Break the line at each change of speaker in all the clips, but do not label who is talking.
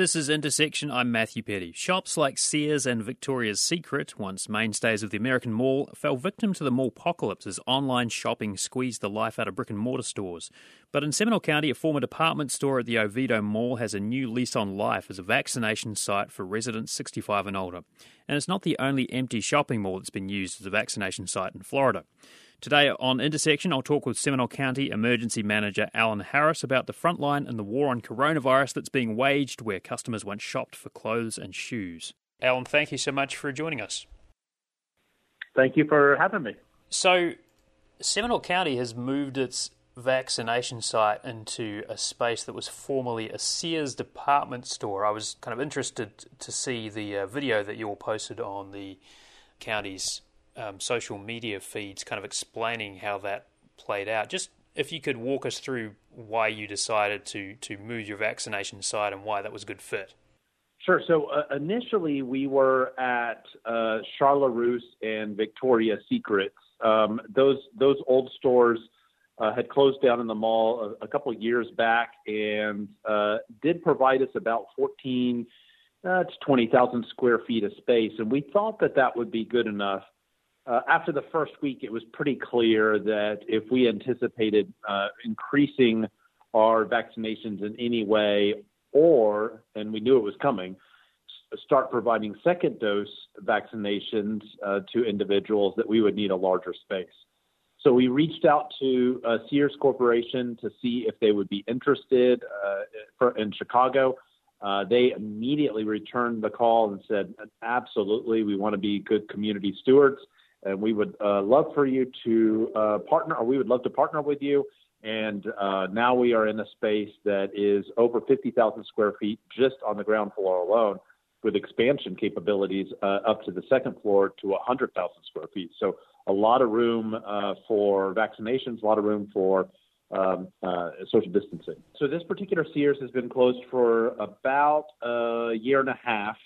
This is Intersection. I'm Matthew Peddie. Shops like Sears and Victoria's Secret, once mainstays of the American mall, fell victim to the mall apocalypse as online shopping squeezed the life out of brick and mortar stores. But in Seminole County, a former department store at the Oviedo Mall has a new lease on life as a vaccination site for residents 65 and older. And it's not the only empty shopping mall that's been used as a vaccination site in Florida. Today on Intersection, I'll talk with Seminole County Emergency Manager Alan Harris about the front line and the war on coronavirus that's being waged where customers once shopped for clothes and shoes. Alan, thank you so much for joining us.
Thank you for having me.
So, Seminole County has moved its vaccination site into a space that was formerly a Sears department store. I was kind of interested to see the uh, video that you all posted on the county's um, social media feeds kind of explaining how that played out. Just if you could walk us through why you decided to to move your vaccination site and why that was a good fit.
Sure. So uh, initially, we were at uh, Charlotte Russe and Victoria's Secrets. Um, those those old stores uh, had closed down in the mall a, a couple of years back, and uh, did provide us about 14 uh, to 20,000 square feet of space, and we thought that that would be good enough uh, after the first week, it was pretty clear that if we anticipated uh, increasing our vaccinations in any way, or, and we knew it was coming, start providing second dose vaccinations uh, to individuals, that we would need a larger space. So we reached out to uh, Sears Corporation to see if they would be interested uh, for, in Chicago. Uh, they immediately returned the call and said, absolutely, we want to be good community stewards and we would uh, love for you to uh, partner, or we would love to partner with you. And uh, now we are in a space that is over 50,000 square feet just on the ground floor alone, with expansion capabilities uh, up to the second floor to 100,000 square feet. So a lot of room uh, for vaccinations, a lot of room for um, uh, social distancing. So this particular Sears has been closed for about a year and a half.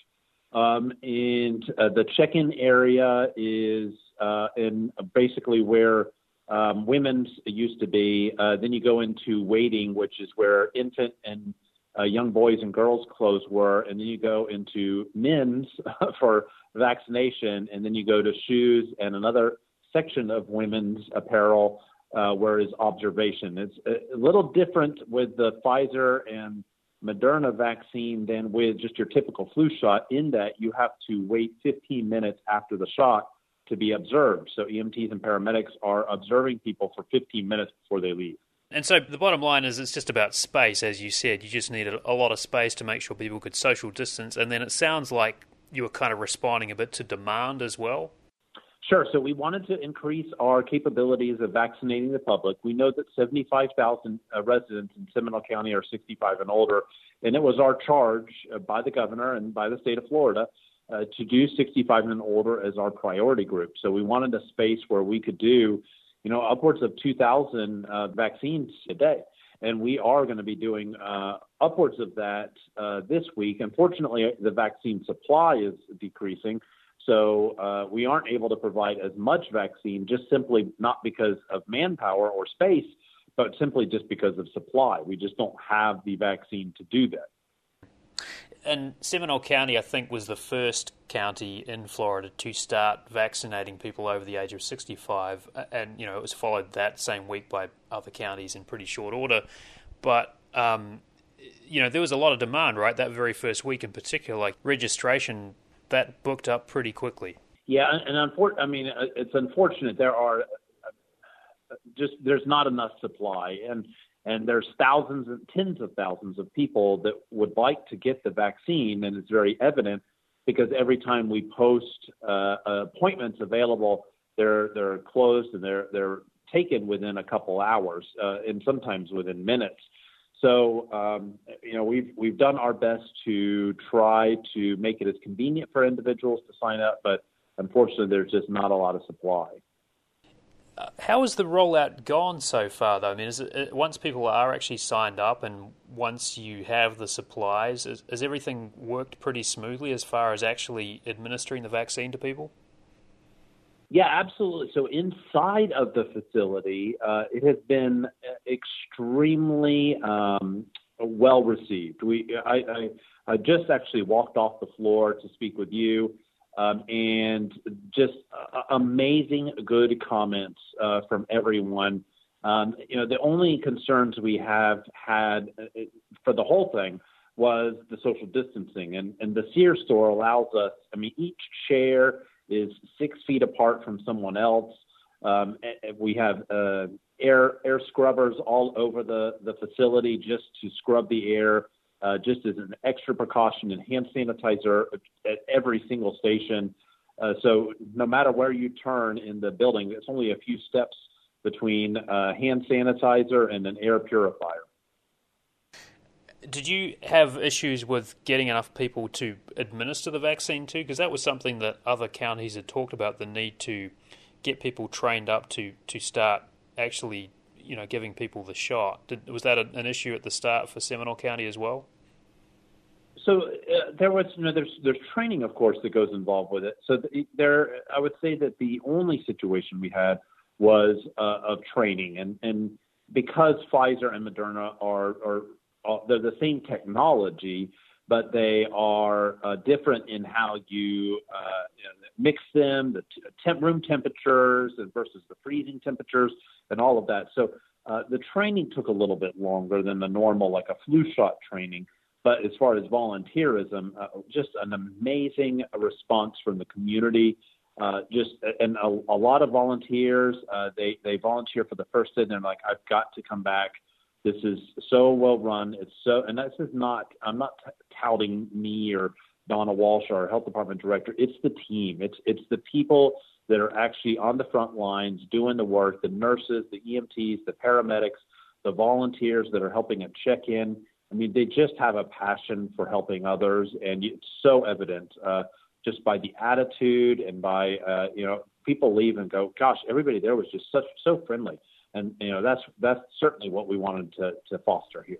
Um, and uh, the check-in area is uh, in basically where um, women's used to be. Uh, then you go into waiting, which is where infant and uh, young boys and girls clothes were, and then you go into men's for vaccination, and then you go to shoes and another section of women's apparel uh, where is observation. It's a little different with the Pfizer and Moderna vaccine than with just your typical flu shot, in that you have to wait 15 minutes after the shot to be observed. So EMTs and paramedics are observing people for 15 minutes before they leave.
And so the bottom line is it's just about space, as you said. You just needed a lot of space to make sure people could social distance. And then it sounds like you were kind of responding a bit to demand as well.
Sure. So we wanted to increase our capabilities of vaccinating the public. We know that 75,000 uh, residents in Seminole County are 65 and older, and it was our charge uh, by the governor and by the state of Florida uh, to do 65 and older as our priority group. So we wanted a space where we could do, you know, upwards of 2,000 uh, vaccines a day. And we are going to be doing uh, upwards of that uh, this week. Unfortunately, the vaccine supply is decreasing. So uh, we aren't able to provide as much vaccine, just simply not because of manpower or space, but simply just because of supply. We just don't have the vaccine to do that
and Seminole County, I think, was the first county in Florida to start vaccinating people over the age of 65, and you know it was followed that same week by other counties in pretty short order. But um, you know there was a lot of demand, right? That very first week, in particular, like registration, that booked up pretty quickly.
Yeah, and unfor- I mean, uh, it's unfortunate there are uh, just there's not enough supply, and and there's thousands and tens of thousands of people that would like to get the vaccine, and it's very evident because every time we post uh, appointments available, they're they're closed and they're they're taken within a couple hours, uh, and sometimes within minutes. So um, you know we've we've done our best to try to make it as convenient for individuals to sign up, but unfortunately, there's just not a lot of supply
how has the rollout gone so far, though? I mean, it, once people are actually signed up and once you have the supplies, is, has everything worked pretty smoothly as far as actually administering the vaccine to people?
Yeah, absolutely. So inside of the facility, uh, it has been extremely um, well received. We I, I, I just actually walked off the floor to speak with you, um, and just uh, amazing good comments uh, from everyone. Um, you know, the only concerns we have had uh, for the whole thing was the social distancing, and and the Sears store allows us. I mean, each chair is six feet apart from someone else. Um, we have uh, air air scrubbers all over the the facility just to scrub the air, uh, just as an extra precaution, and hand sanitizer at every single station. Uh, so no matter where you turn in the building, it's only a few steps between uh, hand sanitizer and an air purifier.
Did you have issues with getting enough people to administer the vaccine too? Because that was something that other counties had talked about the need to get people trained up to to start actually, you know, giving people the shot. Did, was that an issue at the start for Seminole County as well?
So uh, there was, you know, there's there's training, of course, that goes involved with it. So the, there, I would say that the only situation we had was uh, of training, and and because Pfizer and Moderna are are they're the same technology, but they are uh, different in how you, uh, mix them, the temp- room temperatures and versus the freezing temperatures, and all of that. So uh, the training took a little bit longer than the normal, like a flu shot training. But as far as volunteerism, uh, just an amazing response from the community. Uh, just and a, a lot of volunteers. Uh, they they volunteer for the first day. And they're like, I've got to come back. This is so well run. It's so, and this is not. I'm not t- touting me or Donna Walsh, our health department director. It's the team. It's it's the people that are actually on the front lines doing the work. The nurses, the EMTs, the paramedics, the volunteers that are helping at check in. I mean, they just have a passion for helping others, and it's so evident uh, just by the attitude and by uh, you know people leave and go, gosh, everybody there was just such so friendly and you know that's that's certainly what we wanted to, to foster here.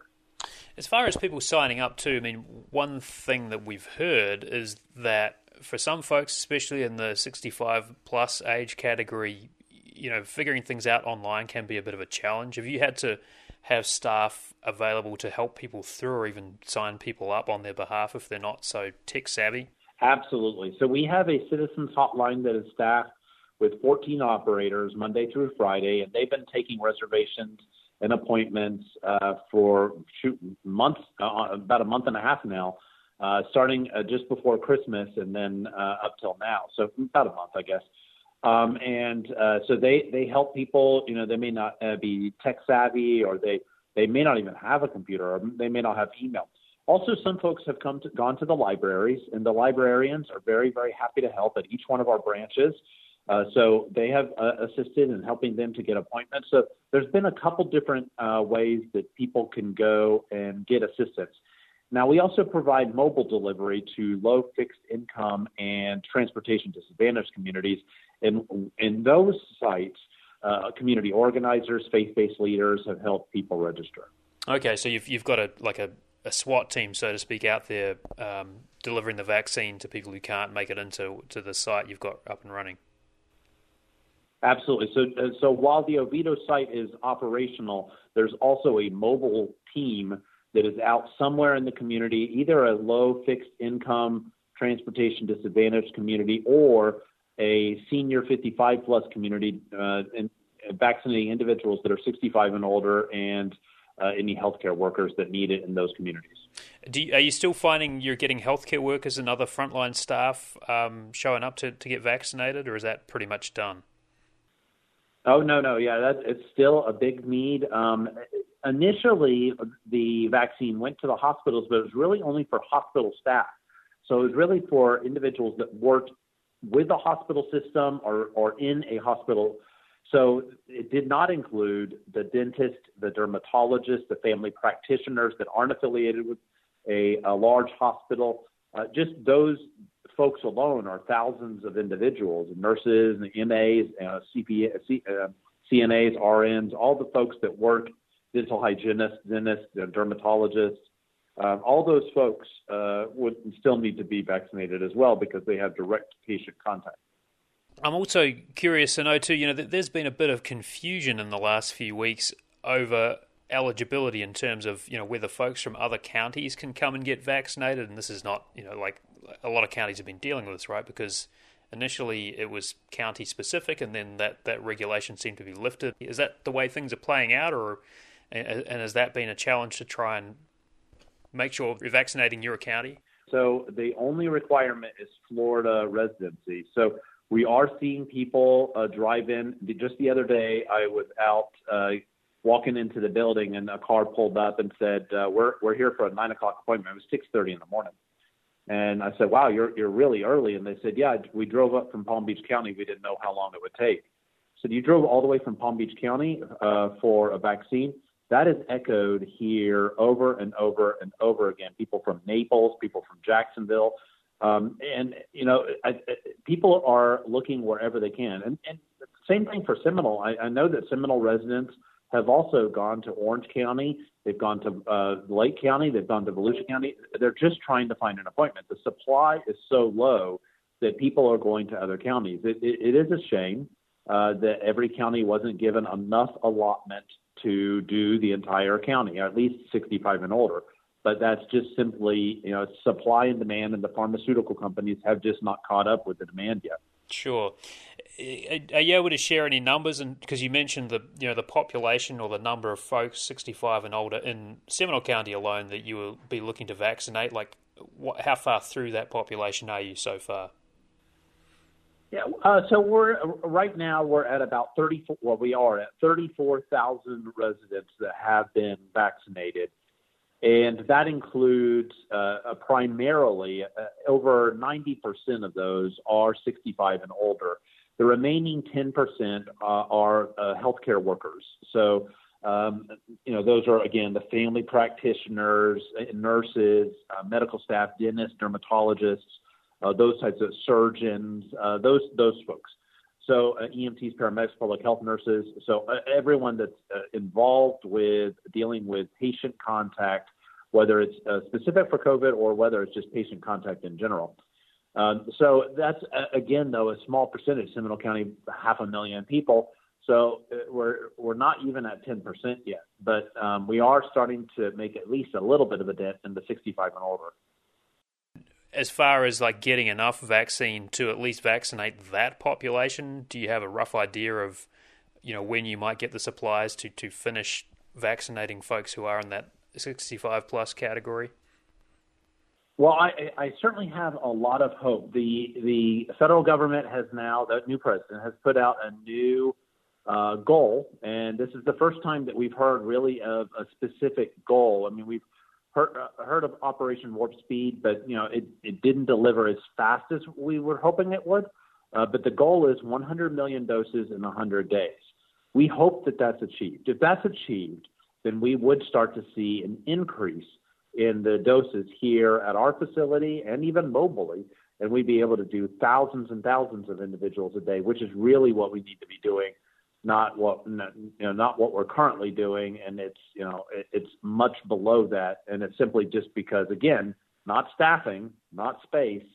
As far as people signing up too, I mean, one thing that we've heard is that for some folks, especially in the 65 plus age category, you know, figuring things out online can be a bit of a challenge. Have you had to have staff available to help people through or even sign people up on their behalf if they're not so tech savvy?
Absolutely. So we have a citizens hotline that is staffed with 14 operators Monday through Friday, and they've been taking reservations and appointments uh, for shoot, months, uh, about a month and a half now, uh, starting uh, just before Christmas and then uh, up till now. So about a month, I guess. Um, and uh, so they they help people. You know, they may not be tech savvy, or they they may not even have a computer, or they may not have email. Also, some folks have come to, gone to the libraries, and the librarians are very, very happy to help at each one of our branches. Uh, so they have uh, assisted in helping them to get appointments. So there's been a couple different uh, ways that people can go and get assistance. Now we also provide mobile delivery to low fixed income and transportation disadvantaged communities. And in those sites, uh, community organizers, faith-based leaders have helped people register.
Okay, so you've you've got a like a, a SWAT team, so to speak, out there um, delivering the vaccine to people who can't make it into to the site you've got up and running.
Absolutely. So, uh, so while the Oviedo site is operational, there's also a mobile team that is out somewhere in the community, either a low fixed income transportation disadvantaged community or a senior 55 plus community uh, and vaccinating individuals that are 65 and older and uh, any healthcare workers that need it in those communities.
You, are you still finding you're getting healthcare workers and other frontline staff um, showing up to, to get vaccinated, or is that pretty much done?
Oh no, no, yeah, that it's still a big need. Um, initially, the vaccine went to the hospitals, but it was really only for hospital staff. So it was really for individuals that worked with the hospital system or or in a hospital. So it did not include the dentist, the dermatologist, the family practitioners that aren't affiliated with a, a large hospital. Uh, just those folks alone are thousands of individuals, nurses, and MAs, uh, CPA, C, uh, CNAs, RNs, all the folks that work, dental hygienists, dentists, dermatologists. Um, all those folks uh, would still need to be vaccinated as well because they have direct patient contact.
I'm also curious to know too. You know, that there's been a bit of confusion in the last few weeks over eligibility in terms of you know whether folks from other counties can come and get vaccinated, and this is not you know like a lot of counties have been dealing with this, right? Because initially it was county specific, and then that that regulation seemed to be lifted. Is that the way things are playing out, or and, has that been a challenge to try and make sure you're vaccinating your county?
So the only requirement is Florida residency. So we are seeing people uh, drive in. Just the other day, I was out uh, walking into the building, and a car pulled up and said, uh, "We're we're here for a nine o'clock appointment." It was six thirty in the morning, and I said, "Wow, you're you're really early." And they said, "Yeah, we drove up from Palm Beach County. We didn't know how long it would take." So you drove all the way from Palm Beach County uh, for a vaccine. That is echoed here over and over and over again. People from Naples, people from Jacksonville, um, and you know, I, I, people are looking wherever they can. And, and same thing for Seminole. I, I know that Seminole residents have also gone to Orange County. They've gone to uh, Lake County. They've gone to Volusia County. They're just trying to find an appointment. The supply is so low that people are going to other counties. It, it, it is a shame uh, that every county wasn't given enough allotment to do the entire county, at least 65 and older. But that's just simply, you know, supply and demand, and the pharmaceutical companies have just not caught up with the demand yet.
Sure. Are you able to share any numbers? And because you mentioned the you know the population or the number of folks 65 and older in Seminole County alone that you will be looking to vaccinate, like what, how far through that population are you so far?
Yeah, uh, so we're right now we're at about 34. Well, we are at 34,000 residents that have been vaccinated, and that includes uh, primarily uh, over 90% of those are 65 and older. The remaining 10% uh, are uh, healthcare workers. So, um, you know, those are again the family practitioners, uh, nurses, uh, medical staff, dentists, dermatologists, uh, those types of surgeons, uh, those those folks. So EMTs, paramedics, public health nurses. So everyone that's involved with dealing with patient contact, whether it's specific for COVID or whether it's just patient contact in general. Um, so that's again, though, a small percentage. Seminole County, half a million people. So uh, we're we're not even at 10% yet, but um, we are starting to make at least a little bit of a dent in the 65 and older.
As far as like getting enough vaccine to at least vaccinate that population, do you have a rough idea of, you know, when you might get the supplies to to finish vaccinating folks who are in that 65 plus category?
Well, I, I certainly have a lot of hope. The the federal government has now, the new president has put out a new uh, goal, and this is the first time that we've heard really of a specific goal. I mean, we've heard heard of Operation Warp Speed, but you know, it it didn't deliver as fast as we were hoping it would. Uh, but the goal is 100 million doses in 100 days. We hope that that's achieved. If that's achieved, then we would start to see an increase in the doses here at our facility and even mobily. And we'd be able to do thousands and thousands of individuals a day, which is really what we need to be doing, not what you know, not what we're currently doing. And it's you know it's much below that, and it's simply just because again, not staffing, not space,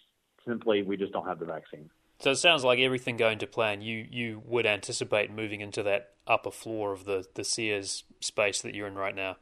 simply we just don't have the vaccine.
So it sounds like everything going to plan. You you would anticipate moving into that upper floor of the the Sears space that you're in right now.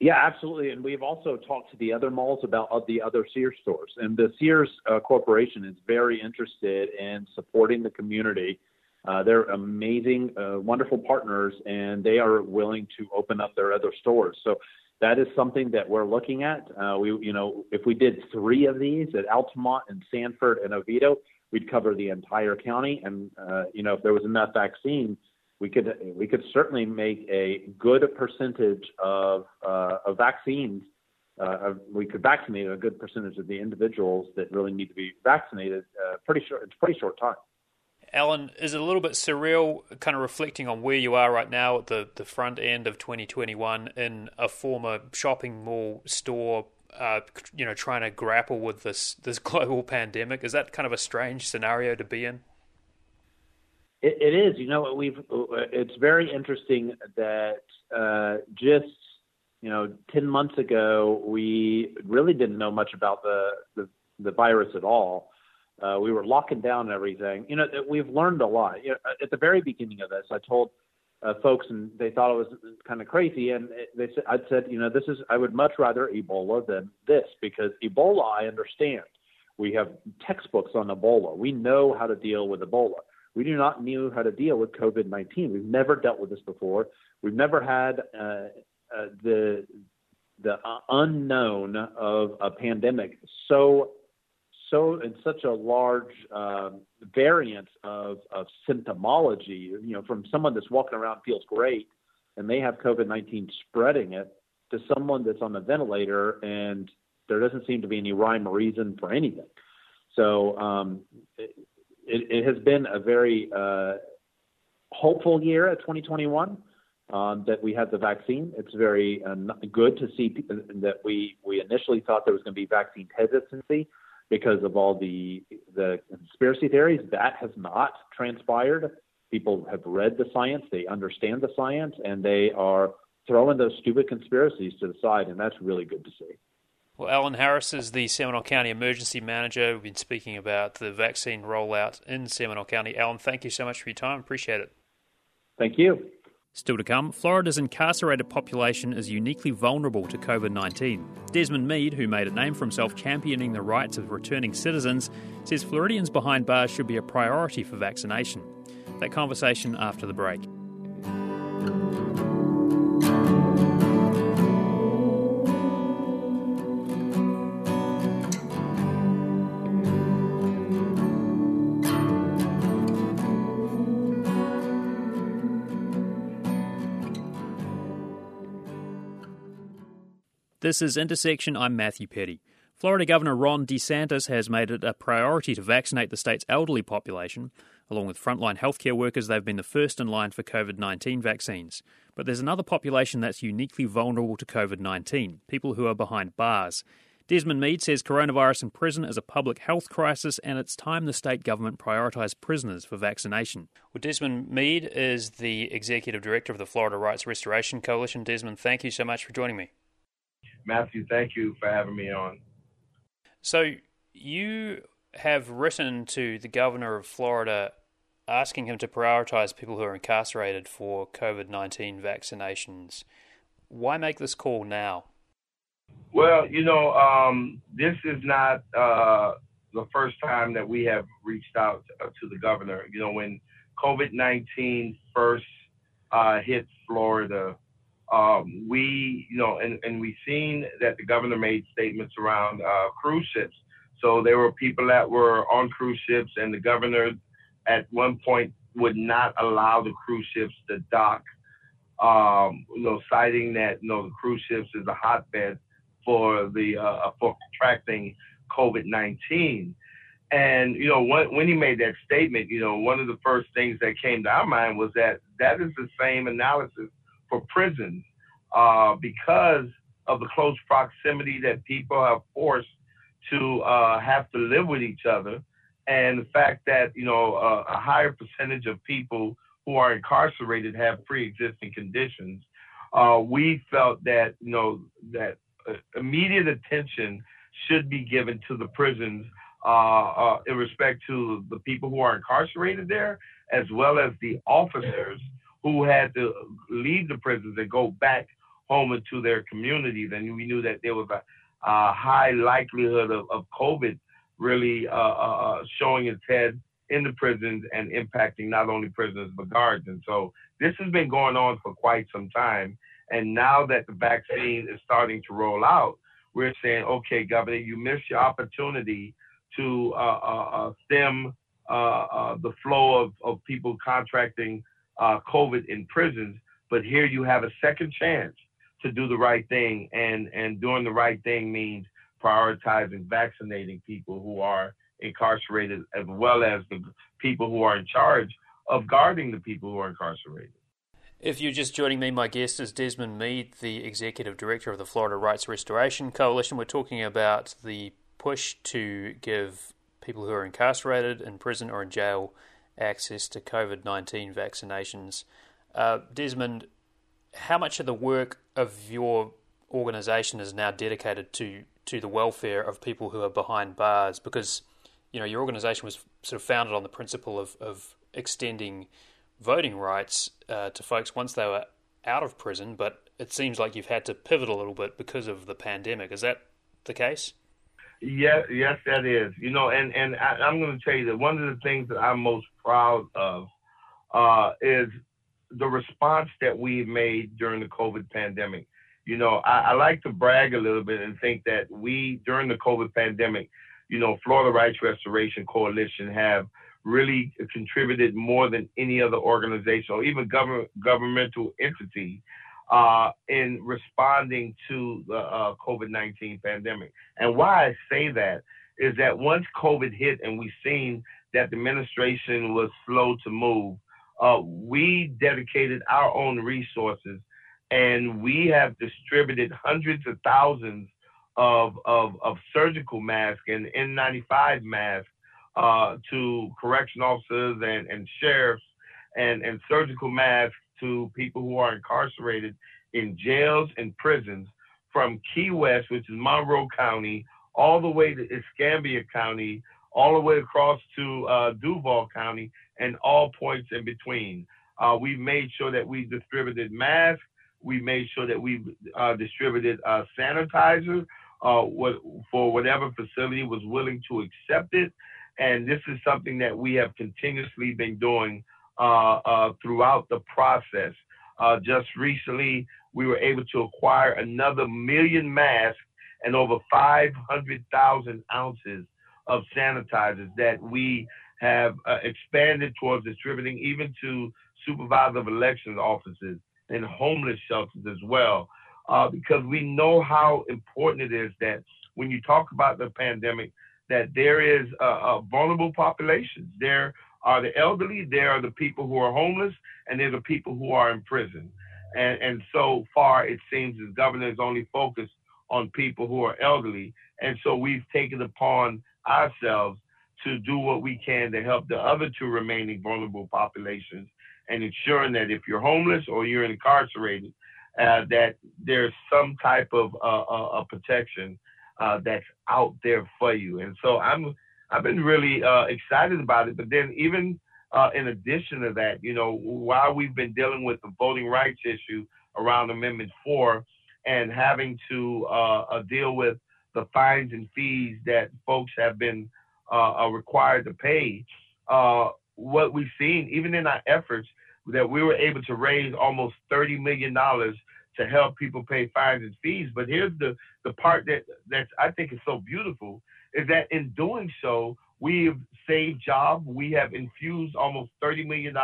Yeah, absolutely. And we've also talked to the other malls about the other Sears stores. And the Sears uh, Corporation is very interested in supporting the community. Uh, they're amazing, uh, wonderful partners, and they are willing to open up their other stores. So that is something that we're looking at. Uh, we, you know, if we did three of these at Altamonte and Sanford and Oviedo, we'd cover the entire county. And uh, you know, if there was enough vaccine, we could we could certainly make a good percentage of uh, of vaccines. Uh, we could vaccinate a good percentage of the individuals that really need to be vaccinated. Pretty short. It's pretty short time.
Alan, is it a little bit surreal, kind of reflecting on where you are right now at the, the front end of 2021 in a former shopping mall store, uh, you know, trying to grapple with this this global pandemic? Is that kind of a strange scenario to be in?
It, it is. You know, we've. It's very interesting that uh, just you know, ten months ago, we really didn't know much about the the, the virus at all. Uh, we were locking down everything. You know, we've learned a lot. You know, at the very beginning of this, I told uh, folks, and they thought it was kind of crazy. And they said, I'd said, you know, this is I would much rather Ebola than this because Ebola I understand. We have textbooks on Ebola. We know how to deal with Ebola. We do not know how to deal with COVID 19. We've never dealt with this before. We've never had uh, uh, the the unknown of a pandemic so so in such a large um, variance of, of symptomology, you know, from someone that's walking around feels great and they have COVID 19 spreading it to someone that's on the ventilator and there doesn't seem to be any rhyme or reason for anything. So um, it, it, has been a very uh, hopeful year at 2021 um, that we had the vaccine. It's very uh, good to see that we, we initially thought there was going to be vaccine hesitancy because of all the the conspiracy theories. That has not transpired. People have read the science, they understand the science, and they are throwing those stupid conspiracies to the side, and that's really good to see.
Well, Alan Harris is the Seminole County Emergency Manager. We've been speaking about the vaccine rollout in Seminole County. Alan, thank you so much for your time. Appreciate it.
Thank you.
Still to come, Florida's incarcerated population is uniquely vulnerable to COVID 19. Desmond Meade, who made a name for himself championing the rights of returning citizens, says Floridians behind bars should be a priority for vaccination. That conversation after the break. This is Intersection. I'm Matthew Peddie. Florida Governor Ron DeSantis has made it a priority to vaccinate the state's elderly population. Along with frontline healthcare workers, they've been the first in line for COVID 19 vaccines. But there's another population that's uniquely vulnerable to COVID 19 people who are behind bars. Desmond Meade says coronavirus in prison is a public health crisis and it's time the state government prioritised prisoners for vaccination. Well, Desmond Meade is the executive director of the Florida Rights Restoration Coalition. Desmond, thank you so much for joining me.
Matthew, thank you for having me on.
So, you have written to the governor of Florida asking him to prioritize people who are incarcerated for COVID 19 vaccinations. Why make this call now?
Well, you know, um, this is not uh, the first time that we have reached out to the governor. You know, when COVID 19 first uh, hit Florida, um, we, you know, and, and we've seen that the governor made statements around uh, cruise ships. So there were people that were on cruise ships, and the governor at one point would not allow the cruise ships to dock, um, you know, citing that, you know, the cruise ships is a hotbed for the uh, for contracting COVID-19. And you know, when, when he made that statement, you know, one of the first things that came to our mind was that that is the same analysis for prisons uh, because of the close proximity that people are forced to uh, have to live with each other, and the fact that you know a higher percentage of people who are incarcerated have pre-existing conditions. Uh, we felt that you know that uh, immediate attention should be given to the prisons uh, in respect to the people who are incarcerated there, as well as the officers who had to leave the prisons and go back home into their communities. And we knew that there was a, a high likelihood of, of COVID really uh, uh, uh, showing its head in the prisons and impacting not only prisoners but guards. And so this has been going on for quite some time. And now that the vaccine is starting to roll out, we're saying, okay, Governor, you missed your opportunity to uh, uh, uh stem the flow of, of people contracting uh, COVID in prisons, but here you have a second chance to do the right thing, and and doing the right thing means prioritizing vaccinating people who are incarcerated as well as the people who are in charge of guarding the people who are incarcerated.
If you're just joining me, my guest is Desmond Meade, the Executive Director of the Florida Rights Restoration Coalition. We're talking about the push to give people who are incarcerated in prison or in jail access to COVID 19 vaccinations. Uh, Desmond, how much of the work of your organisation is now dedicated to, to the welfare of people who are behind bars? Because you know your organisation was sort of founded on the principle of, of extending voting rights uh, to folks once they were out of prison, but it seems like you've had to pivot a little bit because of the pandemic. Is that the case?
Yes, yes, that is. You know, and and I, am going to tell you that one of the things that I'm most proud of uh, is the response that we've made during the COVID pandemic. You know, I, I like to brag a little bit and think that we during the COVID pandemic, you know, Florida Rights Restoration Coalition have really contributed more than any other organization or even government governmental entity uh, in responding to the uh, COVID 19 pandemic. And why I say that is that once COVID hit and we've seen that the administration was slow to move, uh, we dedicated our own resources and we have distributed hundreds of thousands of, of, of surgical masks and N95 masks uh, to correction officers and, and sheriffs and, and surgical masks to people who are incarcerated in jails and prisons from Key West, which is Monroe County, all the way to Escambia County, all the way across to uh, Duval County, and all points in between. Uh, we made sure that we distributed masks. We made sure that we uh, distributed uh, sanitizer uh, for whatever facility was willing to accept it. And this is something that we have continuously been doing Uh, uh, throughout the process. Uh, just recently, we were able to acquire another million masks and over 500,000 ounces of sanitizers that we have uh, expanded towards distributing even to supervisor of elections offices and homeless shelters as well. Uh, because we know how important it is that when you talk about the pandemic, that there is a vulnerable populations. There are the elderly, there are the people who are homeless, and there are the people who are in prison. And, and so far, it seems the governor is only focused on people who are elderly. And so we've taken upon ourselves to do what we can to help the other two remaining vulnerable populations and ensuring that if you're homeless or you're incarcerated, uh, that there's some type of uh, uh, protection uh, that's out there for you. And so I'm I've been really uh, excited about it. But then even uh, in addition to that, you know, while we've been dealing with the voting rights issue around Amendment 4 and having to uh, uh, deal with the fines and fees that folks have been uh, uh required to pay, what we've seen, even in our efforts, that we were able to raise almost $30 million to help people pay fines and fees. But here's the, the part that that's I think is so beautiful is that in doing so, We've saved jobs. We have infused almost $30 million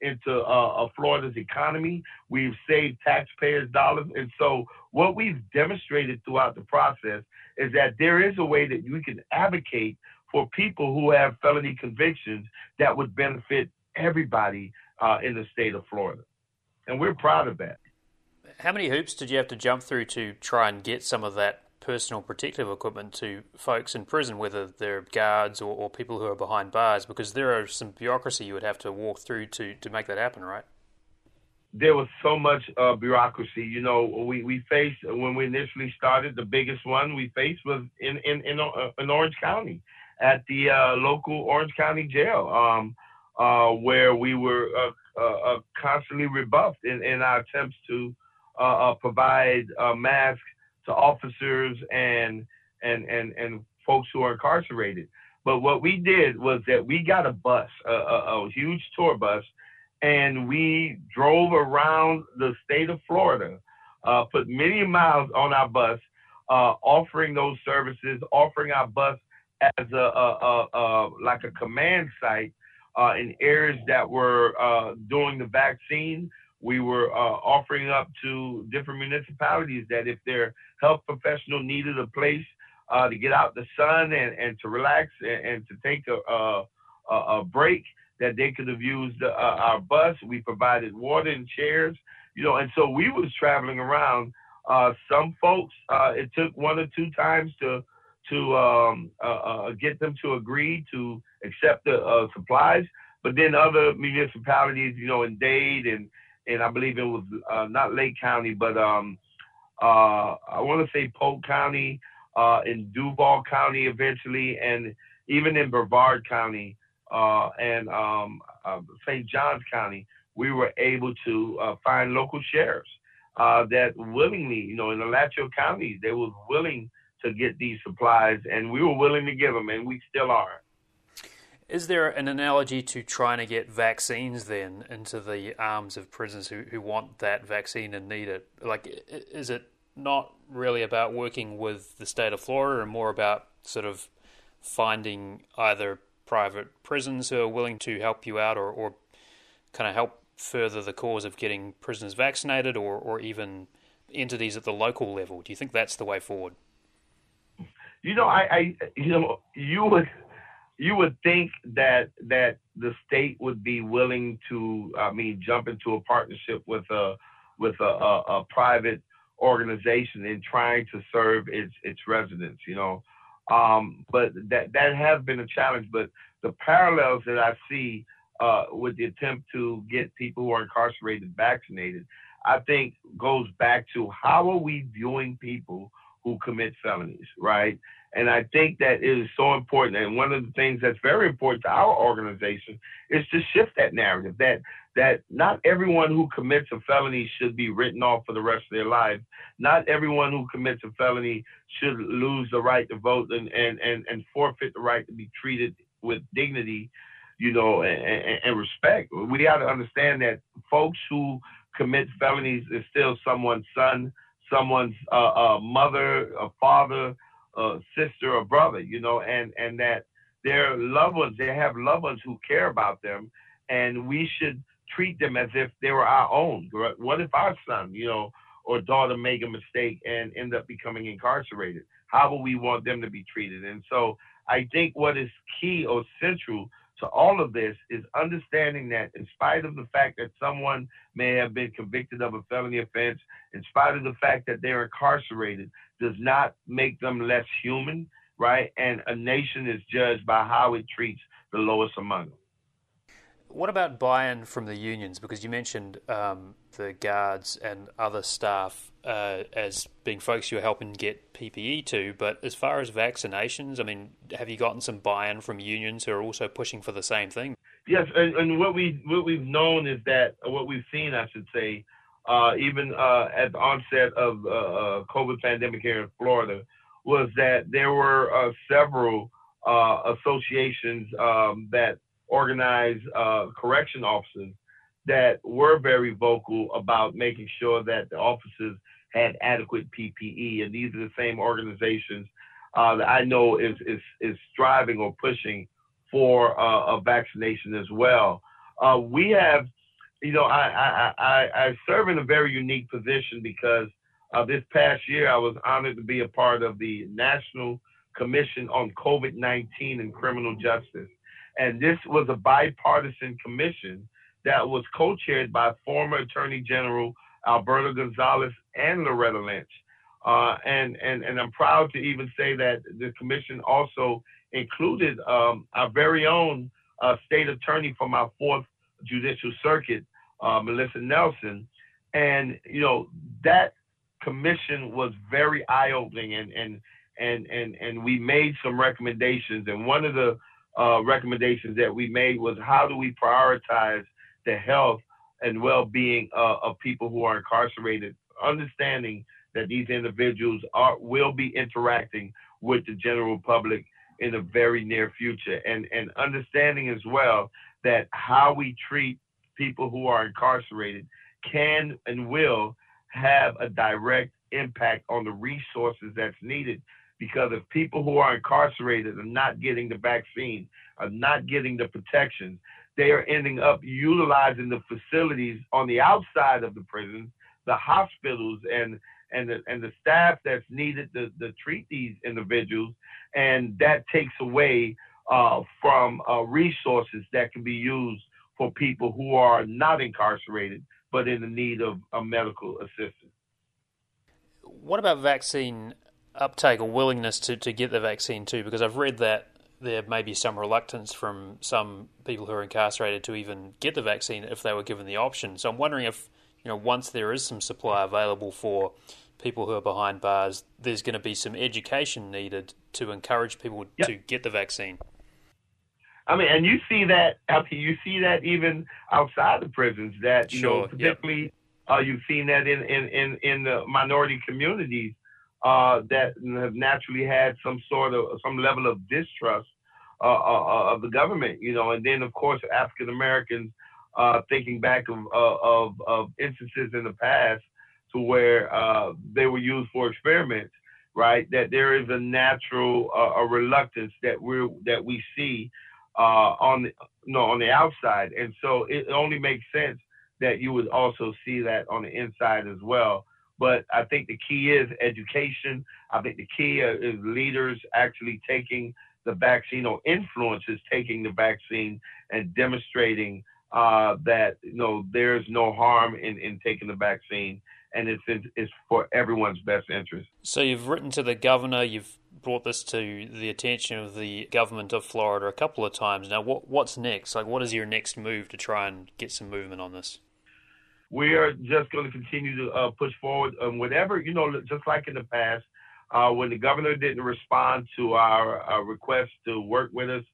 into uh, Florida's economy. We've saved taxpayers' dollars. And so, what we've demonstrated throughout the process is that there is a way that we can advocate for people who have felony convictions that would benefit everybody uh, in the state of Florida. And we're proud of that.
How many hoops did you have to jump through to try and get some of that personal protective equipment to folks in prison, whether they're guards or, or people who are behind bars, because there are some bureaucracy you would have to walk through to, to make that happen, right?
There was so much uh, bureaucracy. You know, we, we faced when we initially started. The biggest one we faced was in in in, uh, in Orange County, at the uh, local Orange County jail, um, uh, where we were uh, uh, constantly rebuffed in, in our attempts to provide masks to officers and and and and folks who are incarcerated. But what we did was that we got a bus, a, a, a huge tour bus, and we drove around the state of Florida, uh, put many miles on our bus, uh, offering those services, offering our bus as a, a, like a command site uh, in areas that were uh, doing the vaccine we were uh, offering up to different municipalities that if their health professional needed a place uh, to get out the sun and, and to relax and, and to take a, a, a, break, that they could have used uh, our bus. We provided water and chairs, you know, and so we was traveling around. Uh, some folks, uh, it took one or two times to to um, uh, get them to agree to accept the supplies. But then other municipalities, you know, in Dade and and I believe it was uh, not Lake County, but um, uh, I want to say Polk County, uh, in Duval County eventually, and even in Brevard County, uh, and um, uh, St. Johns County, we were able to uh, find local sheriffs that willingly, you know, in the Alachua County, they were willing to get these supplies, and we were willing to give them, and we still are.
Is there an analogy to trying to get vaccines then into the arms of prisoners who, who want that vaccine and need it? Like, is it not really about working with the state of Florida and more about sort of finding either private prisons who are willing to help you out or, or kind of help further the cause of getting prisoners vaccinated or, or even entities at the local level? Do you think that's the way forward?
You know, I, I you know, you would you would think that that the state would be willing to, I mean, jump into a partnership with a with a, a, a private organization in trying to serve its its residents. You know, um, but that that has been a challenge. But the parallels that I see uh, with the attempt to get people who are incarcerated vaccinated, I think goes back to how are we viewing people who commit felonies, right? And I think that it is so important. And one of the things that's very important to our organization is to shift that narrative that that not everyone who commits a felony should be written off for the rest of their life. Not everyone who commits a felony should lose the right to vote and, and, and, and forfeit the right to be treated with dignity, you know, and, and respect. We got to understand that folks who commit felonies is still someone's son, someone's uh, uh, mother, a father, a sister, or brother, you know, and, and that their loved ones, they have loved ones who care about them, and we should treat them as if they were our own. What if our son, you know, or daughter make a mistake and end up becoming incarcerated? How will we want them to be treated? And so I think what is key or central to all of this is understanding that in spite of the fact that someone may have been convicted of a felony offense, in spite of the fact that they're incarcerated, does not make them less human, right? And a nation is judged by how it treats the lowest among them.
What about buy-in from the unions? Because you mentioned um, the guards and other staff uh, as being folks you're helping get PPE to, but as far as vaccinations, I mean, have you gotten some buy-in from unions who are also pushing for the same thing?
Yes, and, and what we what we've known is that what we've seen, I should say, uh, even uh, at the onset of uh, uh COVID pandemic here in Florida, was that there were uh, several uh, associations um, that organize uh, correction officers that were very vocal about making sure that the officers had adequate PPE. And these are the same organizations uh, that I know is, is, is striving or pushing for uh, a vaccination as well. Uh, we have, you know, I, I, I, I, serve in a very unique position because uh, this past year I was honored to be a part of the National Commission on COVID 19 and Criminal Justice. And this was a bipartisan commission that was co chaired by former Attorney General Alberto Gonzales and Loretta Lynch. Uh, and, and, and I'm proud to even say that the commission also included um, our very own uh, state attorney from our fourth judicial circuit, uh, Melissa Nelson. And, you know, that commission was very eye opening and, and, and, and, and we made some recommendations. And one of the uh, recommendations that we made was how do we prioritize the health and well-being uh, of people who are incarcerated, understanding that these individuals are will be interacting with the general public in the very near future, and and understanding as well that how we treat people who are incarcerated can and will have a direct impact on the resources that's needed because if people who are incarcerated are not getting the vaccine, are not getting the protections, they are ending up utilizing the facilities on the outside of the prisons, the hospitals, and and the, and the staff that's needed to, to treat these individuals, and that takes away uh, from uh, resources that can be used for people who are not incarcerated but in the need of, of medical assistance.
What about vaccine uptake or willingness to, to get the vaccine too? Because I've read that there may be some reluctance from some people who are incarcerated to even get the vaccine if they were given the option. So I'm wondering if, you know, once there is some supply available for people who are behind bars, there's going to be some education needed to encourage people yep. to get the vaccine.
I mean, and you see that. You see that even outside the prisons. That you
sure,
know, particularly, yep. uh, you've seen that in in in, in the minority communities uh, that have naturally had some sort of some level of distrust uh, uh, uh of the government. You know, and then of course African Americans. Uh, thinking back of, of of instances in the past to where they were used for experiments, right? That there is a natural a reluctance that we that we see uh, on the, no on the outside, and so it only makes sense that you would also see that on the inside as well. But I think the key is education. I think the key is leaders actually taking the vaccine or influences taking the vaccine and demonstrating uh, that you know there's no harm in, in taking the vaccine and it's it's for everyone's best interest.
So you've written to the governor, you've brought this to the attention of the government of Florida a couple of times. Now, what what's next? Like, what is your next move to try and get some movement on this?
We are just going to continue to uh, push forward um, whatever you know, just like in the past. Uh, when the governor didn't respond to our, our request to work with us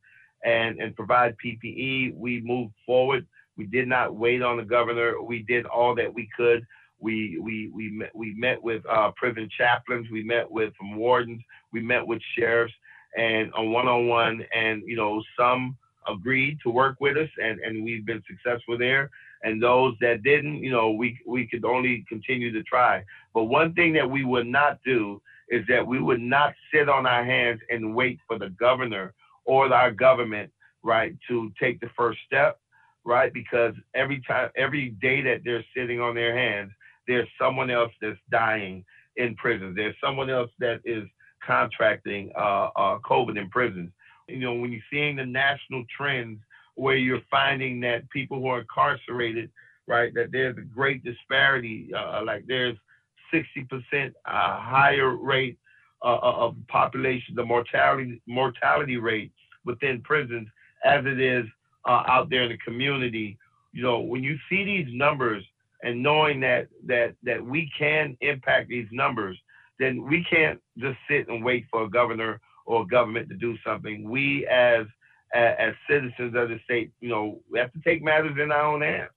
and, and provide PPE, we moved forward. We did not wait on the governor. We did all that we could we we we met, we met with uh, prison chaplains. We met with wardens. We met with sheriffs and on one-on-one. And you know, some agreed to work with us, and and we've been successful there. And those that didn't, you know, we we could only continue to try. But one thing that we would not do is that we would not sit on our hands and wait for the governor or our government, right, to take the first step, right? Because every time, every day that they're sitting on their hands, there's someone else that's dying in prison. There's someone else that is contracting uh, uh, COVID in prisons. You know, when you're seeing the national trends where you're finding that people who are incarcerated, right, that there's a great disparity. Uh, like there's 60% uh, higher rate uh, uh, of population, the mortality mortality rate within prisons as it is out there in the community. You know, when you see these numbers, and knowing that that that we can impact these numbers, then we can't just sit and wait for a governor or a government to do something. We as as, citizens of the state, you know, we have to take matters in our own hands.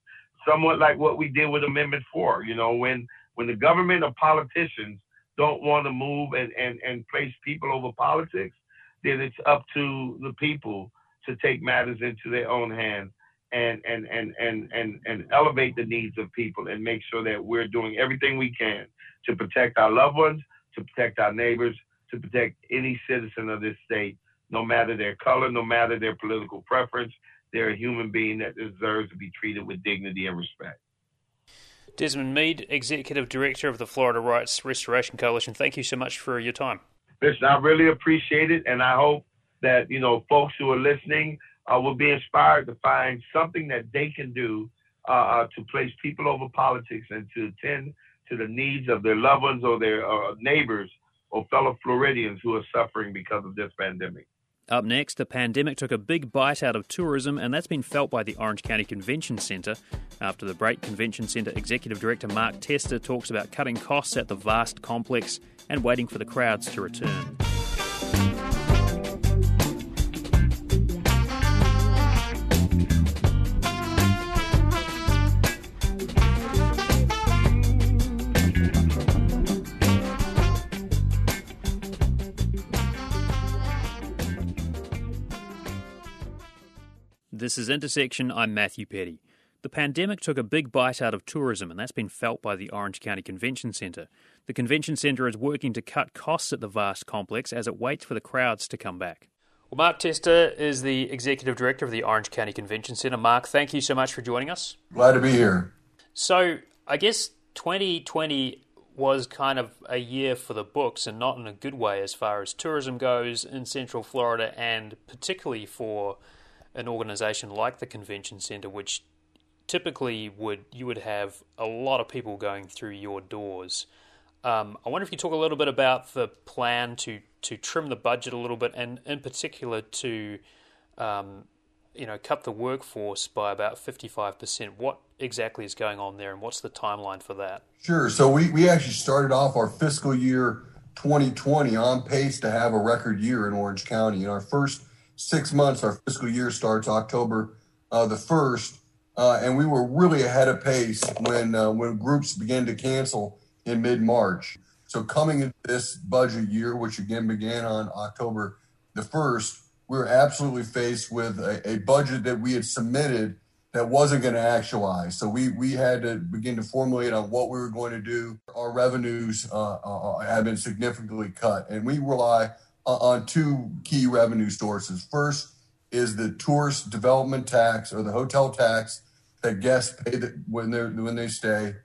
Somewhat like what we did with Amendment Four. You know, when when the government or politicians don't want to move and, and, and place people over politics, then it's up to the people to take matters into their own hands and and and and and and elevate the needs of people and make sure that we're doing everything we can to protect our loved ones, to protect our neighbors, to protect any citizen of this state, no matter their color, no matter their political preference. They're a human being that deserves to be treated with dignity and respect.
Desmond Meade, Executive Director of the Florida Rights Restoration Coalition, thank you so much for your time.
Listen, I really appreciate it, and I hope that you know folks who are listening uh, will be inspired to find something that they can do uh, uh, to place people over politics and to attend to the needs of their loved ones or their uh, neighbors or fellow Floridians who are suffering because of this pandemic.
Up next, the pandemic took a big bite out of tourism, and that's been felt by the Orange County Convention Centre. After the break, Convention Centre Executive Director Mark Tester talks about cutting costs at the vast complex and waiting for the crowds to return. This is Intersection. I'm Matthew Peddie. The pandemic took a big bite out of tourism, and that's been felt by the Orange County Convention Centre. The Convention Centre is working to cut costs at the vast complex as it waits for the crowds to come back. Well, Mark Tester is the Executive Director of the Orange County Convention Centre. Mark, thank you so much for joining us.
Glad to be here.
So, I guess 2020 was kind of a year for the books and not in a good way as far as tourism goes in Central Florida and particularly for an organization like the convention center, which typically would you would have a lot of people going through your doors. Um, I wonder if you talk a little bit about the plan to to trim the budget a little bit, and in particular to um, you know cut the workforce by about fifty five percent. What exactly is going on there, and what's the timeline for that?
Sure. So we we actually started off our fiscal year 2020 on pace to have a record year in Orange County. In our first six months, our fiscal year starts October uh, the 1st. Uh, and we were really ahead of pace when uh, when groups began to cancel in mid March. So coming into this budget year, which again began on October the first, we were absolutely faced with a, a budget that we had submitted that wasn't going to actualize. So we we had to begin to formulate on what we were going to do. Our revenues uh, uh, have been significantly cut, and we rely on two key revenue sources. First is the tourist development tax or the hotel tax that guests pay when they when they stay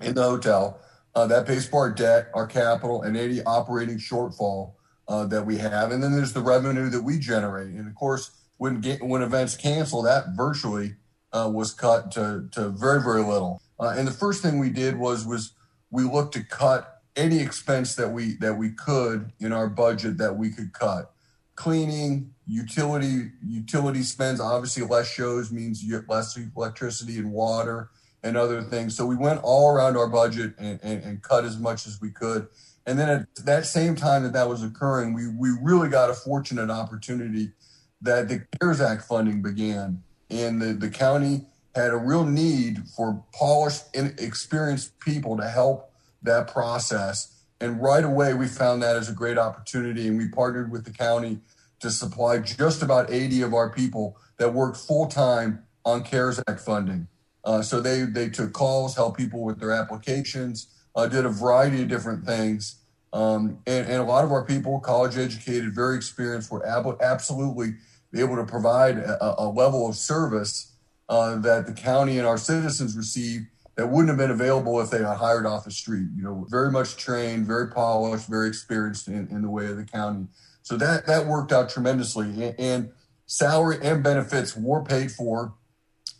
in the hotel. Uh, that pays for our debt, our capital, and any operating shortfall uh, that we have. And then there's the revenue that we generate. And of course, when when events cancel, that virtually uh, was cut to, to very very little. Uh, and the first thing we did was was we looked to cut any expense that we that we could in our budget that we could cut. Cleaning, utility utility spends obviously less shows means less electricity and water and other things. So we went all around our budget and, and, and, cut as much as we could. And then at that same time that that was occurring we, we really got a fortunate opportunity that the cares act funding began. And the, the county had a real need for polished experienced people to help that process. And right away we found that as a great opportunity. And we partnered with the county to supply just about 80 of our people that worked full time on CARES Act funding. Uh, so they they took calls, helped people with their applications, uh, did a variety of different things, um, and, and, a lot of our people, college educated, very experienced, were ab- absolutely able to provide a, a level of service uh, that the county and our citizens receive that wouldn't have been available if they got hired off the street. You know, very much trained, very polished, very experienced in, in the way of the county. So that that worked out tremendously, and salary and benefits were paid for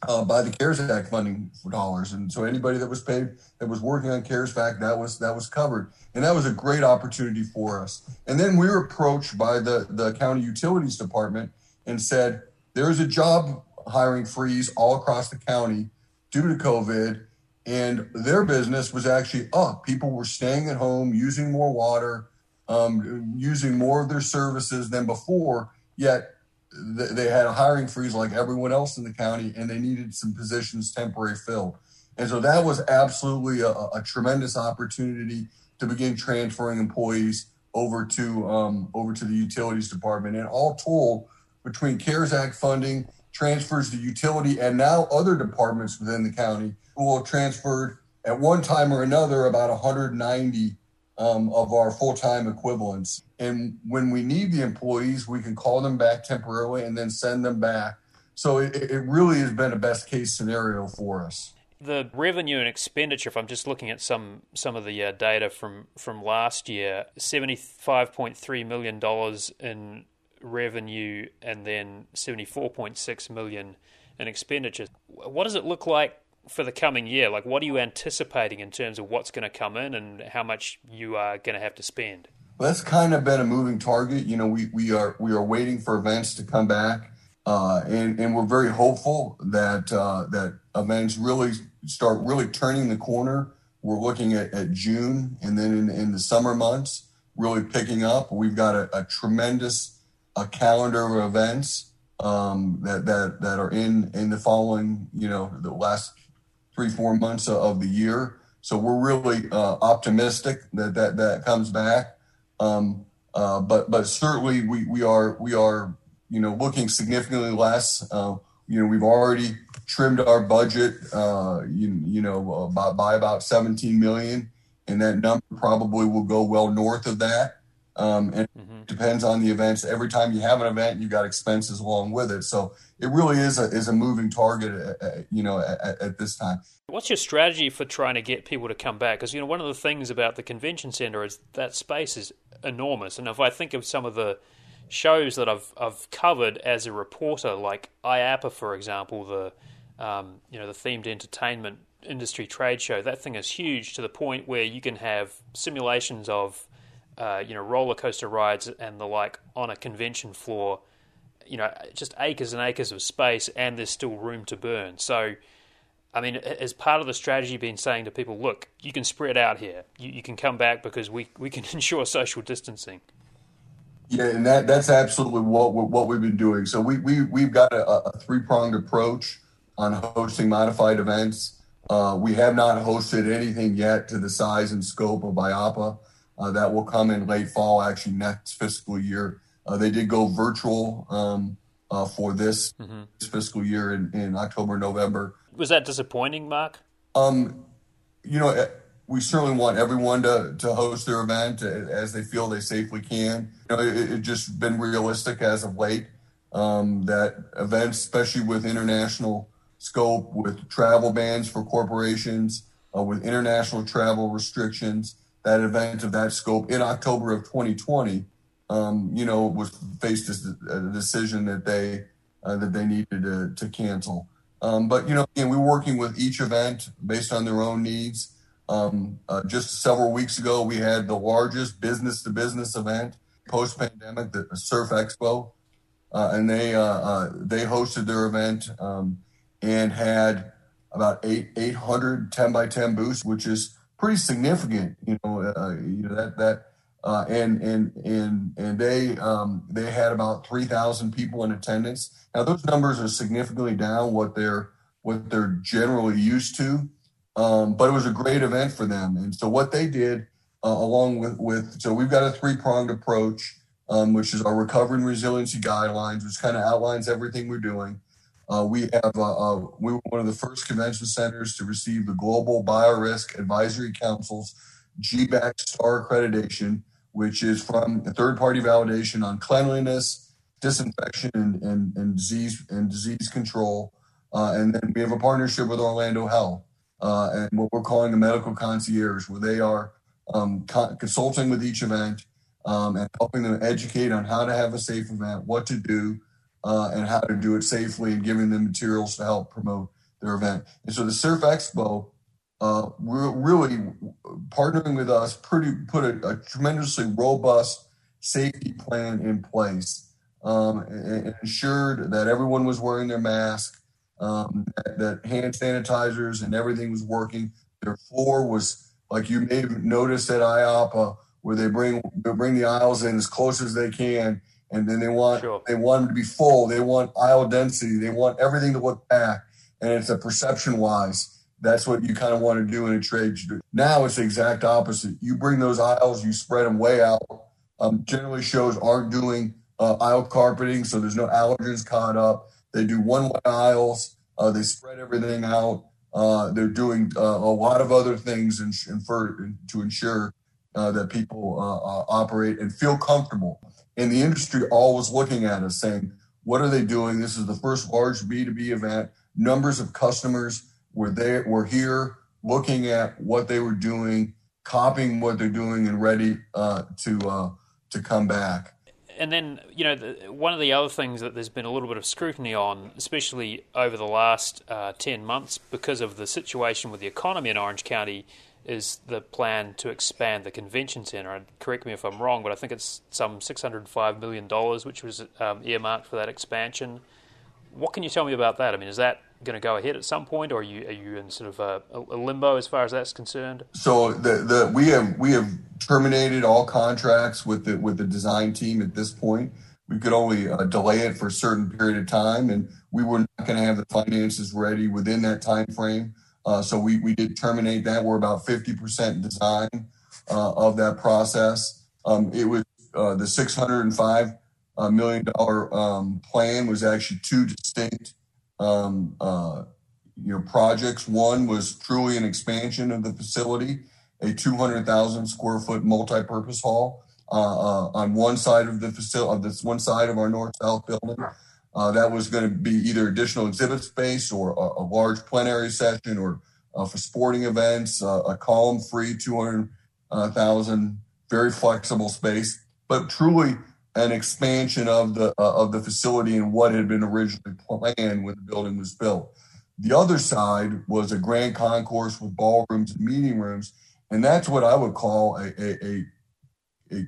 uh, by the CARES Act funding for dollars, and so anybody that was paid that was working on CARES Act that was that was covered, and that was a great opportunity for us. And then we were approached by the the county utilities department and said there's a job hiring freeze all across the county due to COVID, and their business was actually up. People were staying at home, using more water um, using more of their services than before, yet th- they had a hiring freeze like everyone else in the county and they needed some positions temporary filled. And so that was absolutely a, a tremendous opportunity to begin transferring employees over to um, over to the utilities department. And all told, between CARES Act funding, transfers to utility, and now other departments within the county will transferred at one time or another about 190 um, of our full time equivalents. And when we need the employees, we can call them back temporarily and then send them back. So it, it really has been a best case scenario for us.
The revenue and expenditure, if I'm just looking at some some of the uh, data from, from last year, $75.3 million in revenue and then 74.6 million in expenditure. What does it look like for the coming year? Like, what are you anticipating in terms of what's going to come in and how much you are going to have to spend?
Well, that's kind of been a moving target. You know, we, we are we are waiting for events to come back, uh, and and we're very hopeful that uh, that events really start really turning the corner. We're looking at, at June, and then in, in the summer months, really picking up. We've got a, a tremendous a calendar of events um, that that that are in in the following you know the last three, four months of the year. So we're really uh, optimistic that that that comes back. Um, uh, but but certainly we we are we are you know looking significantly less. Uh, you know we've already trimmed our budget. Uh, you you know by, by about 17 million, and that number probably will go well north of that. Um, and mm-hmm. depends on the events. Every time you have an event, you've got expenses along with it. So it really is a is a moving target, uh, uh, you know, at, at, this time.
What's your strategy for trying to get people to come back? Because you know, one of the things about the convention center is that space is enormous, and if I think of some of the shows that I've I've covered as a reporter, like IAAPA, for example, the um, you know the themed entertainment industry trade show, that thing is huge to the point where you can have simulations of uh, you know, roller coaster rides and the like on a convention floor, you know, just acres and acres of space, and there's still room to burn. So, I mean, as part of the strategy, been saying to people, look, you can spread out here. You, you can come back because we, we can ensure social distancing.
Yeah, and that that's absolutely what what we've been doing. So we we we've got a, a three pronged approach on hosting modified events. Uh, we have not hosted anything yet to the size and scope of IAAPA. Uh, that will come in late fall, actually next fiscal year. Uh, they did go virtual um, uh, for this, mm-hmm. fiscal year in, in October, November.
Was that disappointing, Mark?
Um, you know, eh, we certainly want everyone to, to host their event as they feel they safely can. You know, it, it just been realistic as of late um, that events, especially with international scope, with travel bans for corporations, uh, with international travel restrictions, that event of that scope in October of 2020, um, you know, was faced a decision that they uh, that they needed to, to cancel. Um, but you know, again, we're working with each event based on their own needs. Um, uh, just several weeks ago, we had the largest business to business event post pandemic, the Surf Expo, uh, and they uh, uh, they hosted their event um, and had about eight 800 10 by 10 booths, which is pretty significant. You know, uh, you know that that uh, and and and and they um, they had about three thousand people in attendance. Now those numbers are significantly down what they're what they're generally used to, um, but it was a great event for them. And so what they did, uh, along with with so we've got a three pronged approach, um, which is our recovery and resiliency guidelines, which kind of outlines everything we're doing. Uh, we have uh, uh, we were one of the first convention centers to receive the Global Biorisk Advisory Council's GBAC Star accreditation, which is from a third-party validation on cleanliness, disinfection, and, and, and disease and disease control. Uh, and then we have a partnership with Orlando Health uh, and what we're calling a medical concierge, where they are um, co- consulting with each event um, and helping them educate on how to have a safe event, what to do, uh, and how to do it safely and giving them materials to help promote their event. And so the Surf Expo, uh, really partnering with us, pretty put a, a tremendously robust safety plan in place um, and, ensured that everyone was wearing their mask, um, that, that, hand sanitizers and everything was working. Their floor was like you may have noticed at IAAPA, where they bring they bring the aisles in as close as they can and then they want sure. they want them to be full. They want aisle density. They want everything to look packed, and it's a perception wise. That's what you kind of want to do in a trade. Now it's the exact opposite. You bring those aisles, you spread them way out. Um, generally, shows aren't doing uh, aisle carpeting, so there's no allergens caught up. They do one way aisles. Uh, they spread everything out. Uh, they're doing uh, a lot of other things in, in for, to ensure uh, that people uh, operate and feel comfortable. And the industry always looking at us saying, what are they doing? This is the first large B2B event. Numbers of customers were there, were here looking at what they were doing, copying what they're doing and ready uh, to, uh, to come back.
And then, you know, the, one of the other things that there's been a little bit of scrutiny on, especially over the last uh, 10 months, because of the situation with the economy in Orange County, is the plan to expand the convention center. And correct me if I'm wrong, but I think it's some $605 million, which was um, earmarked for that expansion. What can you tell me about that? I mean, is that going to go ahead at some point, or are you are you in sort of a, a limbo as far as that's concerned?
So the, the we have we have terminated all contracts with the with the design team at this point. We could only uh, delay it for a certain period of time, and we were not going to have the finances ready within that time frame. Uh, so we, we did terminate that. We're about 50% design uh, of that process. Um, it was uh, the 605 uh, million dollar um, plan was actually two distinct um, uh, you know projects. One was truly an expansion of the facility, a 200,000 square foot multi-purpose hall uh, on one side of the facility, of this one side of our north-south building. Uh, that was going to be either additional exhibit space or a, a large plenary session or uh, for sporting events, uh, a column free 200,000, very flexible space, but truly an expansion of the uh, of the facility and what had been originally planned when the building was built. The other side was a grand concourse with ballrooms and meeting rooms, and that's what I would call a, a, a, a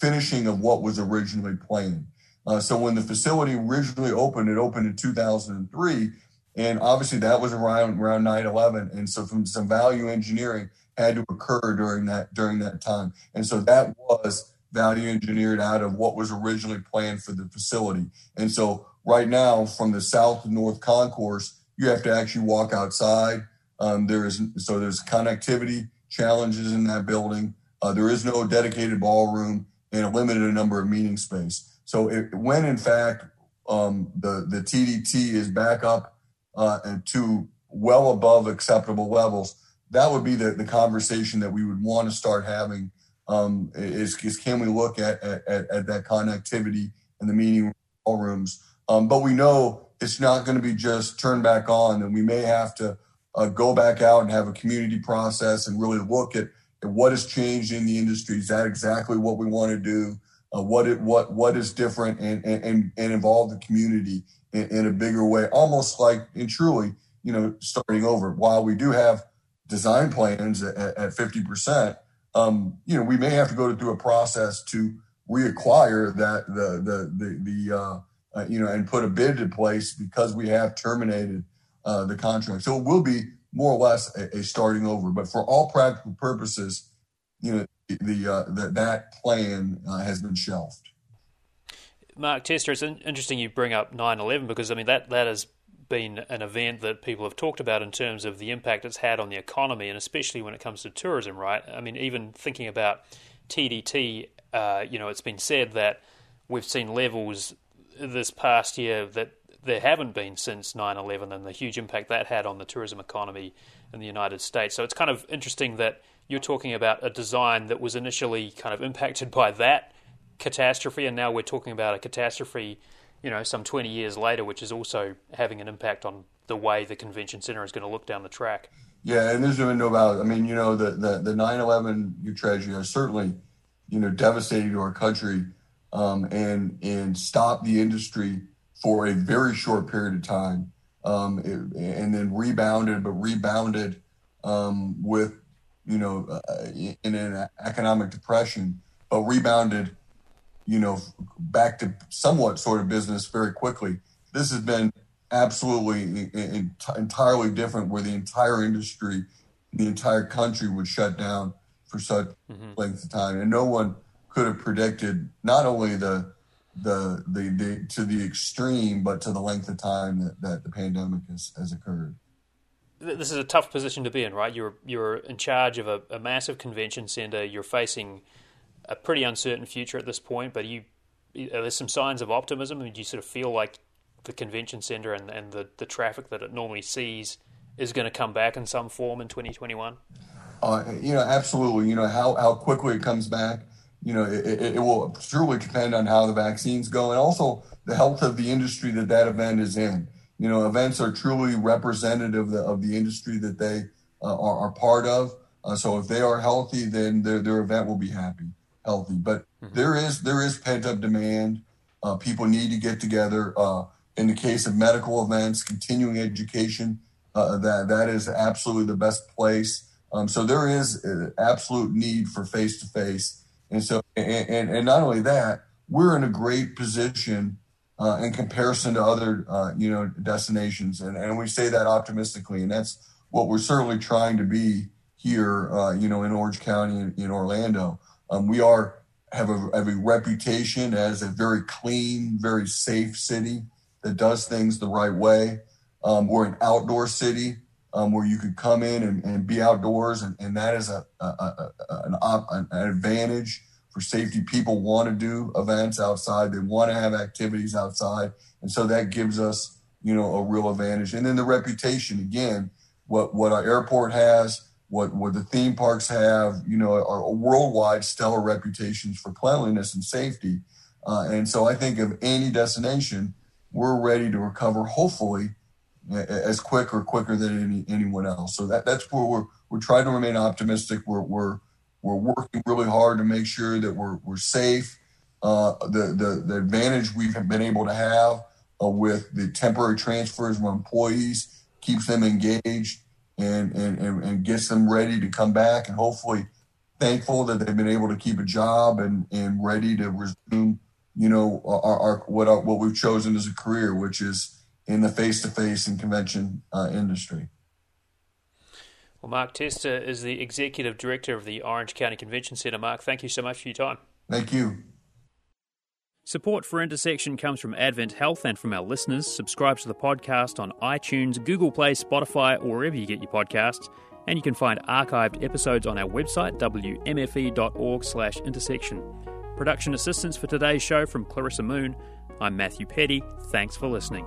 finishing of what was originally planned. Uh, so when the facility originally opened, it opened in 2003, and obviously that was around around 9/11, and so from some value engineering had to occur during that during that time, and so that was value engineered out of what was originally planned for the facility. And so right now, from the south to north concourse, you have to actually walk outside. Um, there is so there's connectivity challenges in that building. Uh, there is no dedicated ballroom and a limited number of meeting space. So it, when in fact um, the the TDT is back up uh, to well above acceptable levels, that would be the, the conversation that we would want to start having. Um, is, is can we look at, at, at that connectivity in the meeting rooms? Um, but we know it's not going to be just turned back on, and we may have to uh, go back out and have a community process and really look at, at what has changed in the industry. Is that exactly what we want to do? Uh, what it, what what is different and and and involve the community in, in a bigger way, almost like and truly, you know, starting over. While we do have design plans at fifty percent, um, you know, we may have to go through a process to reacquire that the the the the uh, uh, you know and put a bid in place because we have terminated uh, the contract. So it will be more or less a, a, starting over. But for all practical purposes, you know, the, uh, that plan uh, has been shelved.
Mark Tester, it's interesting you bring up 9/11 because I mean that that has been an event that people have talked about in terms of the impact it's had on the economy and especially when it comes to tourism. Right? I mean, even thinking about TDT, uh, you know, it's been said that we've seen levels this past year that there haven't been since 9 11 and the huge impact that had on the tourism economy in the United States. So it's kind of interesting that you're talking about a design that was initially kind of impacted by that catastrophe, and now we're talking about a catastrophe, you know, some 20 years later, which is also having an impact on the way the convention center is going to look down the track.
Yeah, and there's no doubt. I mean, you know, the the, the 9/11 tragedy has certainly, you know, devastated our country, um, and and stopped the industry for a very short period of time, um, it, and then rebounded, but rebounded um, with, you know, uh, in an economic depression, but rebounded, you know, back to somewhat sort of business very quickly. This has been absolutely entirely different, where the entire industry, the entire country would shut down for such mm-hmm. length of time, and no one could have predicted not only the the, the, the to the extreme, but to the length of time that, that the pandemic has, has occurred.
This is a tough position to be in, right? You're you're in charge of a, a massive convention center. You're facing a pretty uncertain future at this point, but you there's some signs of optimism. I mean, do you sort of feel like the convention center and, and the, the traffic that it normally sees is going to come back in some form in 2021?
Uh, you know, absolutely. You know how how quickly it comes back you know, it, it, will truly depend on how the vaccines go and also the health of the industry that that event is in. You know, events are truly representative of the, of the industry that they uh, are, are, part of. Uh, so if they are healthy, then their, their event will be happy, healthy. But mm-hmm. there is there is pent up demand. Uh, people need to get together. Uh, in the case of medical events, continuing education, uh, that that is absolutely the best place. Um, so there is an absolute need for face to face and so, and, and, and not only that, we're in a great position uh, in comparison to other, uh, you know, destinations. And, and we say that optimistically. And that's what we're certainly trying to be here, uh, you know, in Orange County in, in Orlando. Um, we are have a, have a reputation as a very clean, very safe city that does things the right way. Um, we're an outdoor city um, where you could come in and, and be outdoors, and, and that is a, a, a an, op, an, advantage for safety. People want to do events outside; they want to have activities outside, and so that gives us, you know, a real advantage. And then the reputation again, what what our airport has, what what the theme parks have, you know, are worldwide stellar reputations for cleanliness and safety. Uh, and so I think of any destination, we're ready to recover, hopefully as quick or quicker than any, anyone else. So that, that's where we're, we're trying to remain optimistic. We're, we're, we're working really hard to make sure that we're, we're safe. Uh, the, the, the advantage we've been able to have uh, with the temporary transfers of employees keeps them engaged and, and, and, and gets them ready to come back and hopefully thankful that they've been able to keep a job and, and ready to resume, you know, our, our what, our, what we've chosen as a career, which is in the face to face and convention uh, industry.
Well, Mark Tester is the Executive Director of the Orange County Convention Center. Mark, thank you so much for your time.
Thank you.
Support for Intersection comes from AdventHealth and from our listeners. Subscribe to the podcast on iTunes, Google Play, Spotify, or wherever you get your podcasts. And you can find archived episodes on our website, wmfe.org slash intersection. Production assistance for today's show from Clarissa Moon. I'm Matthew Peddie. Thanks for listening.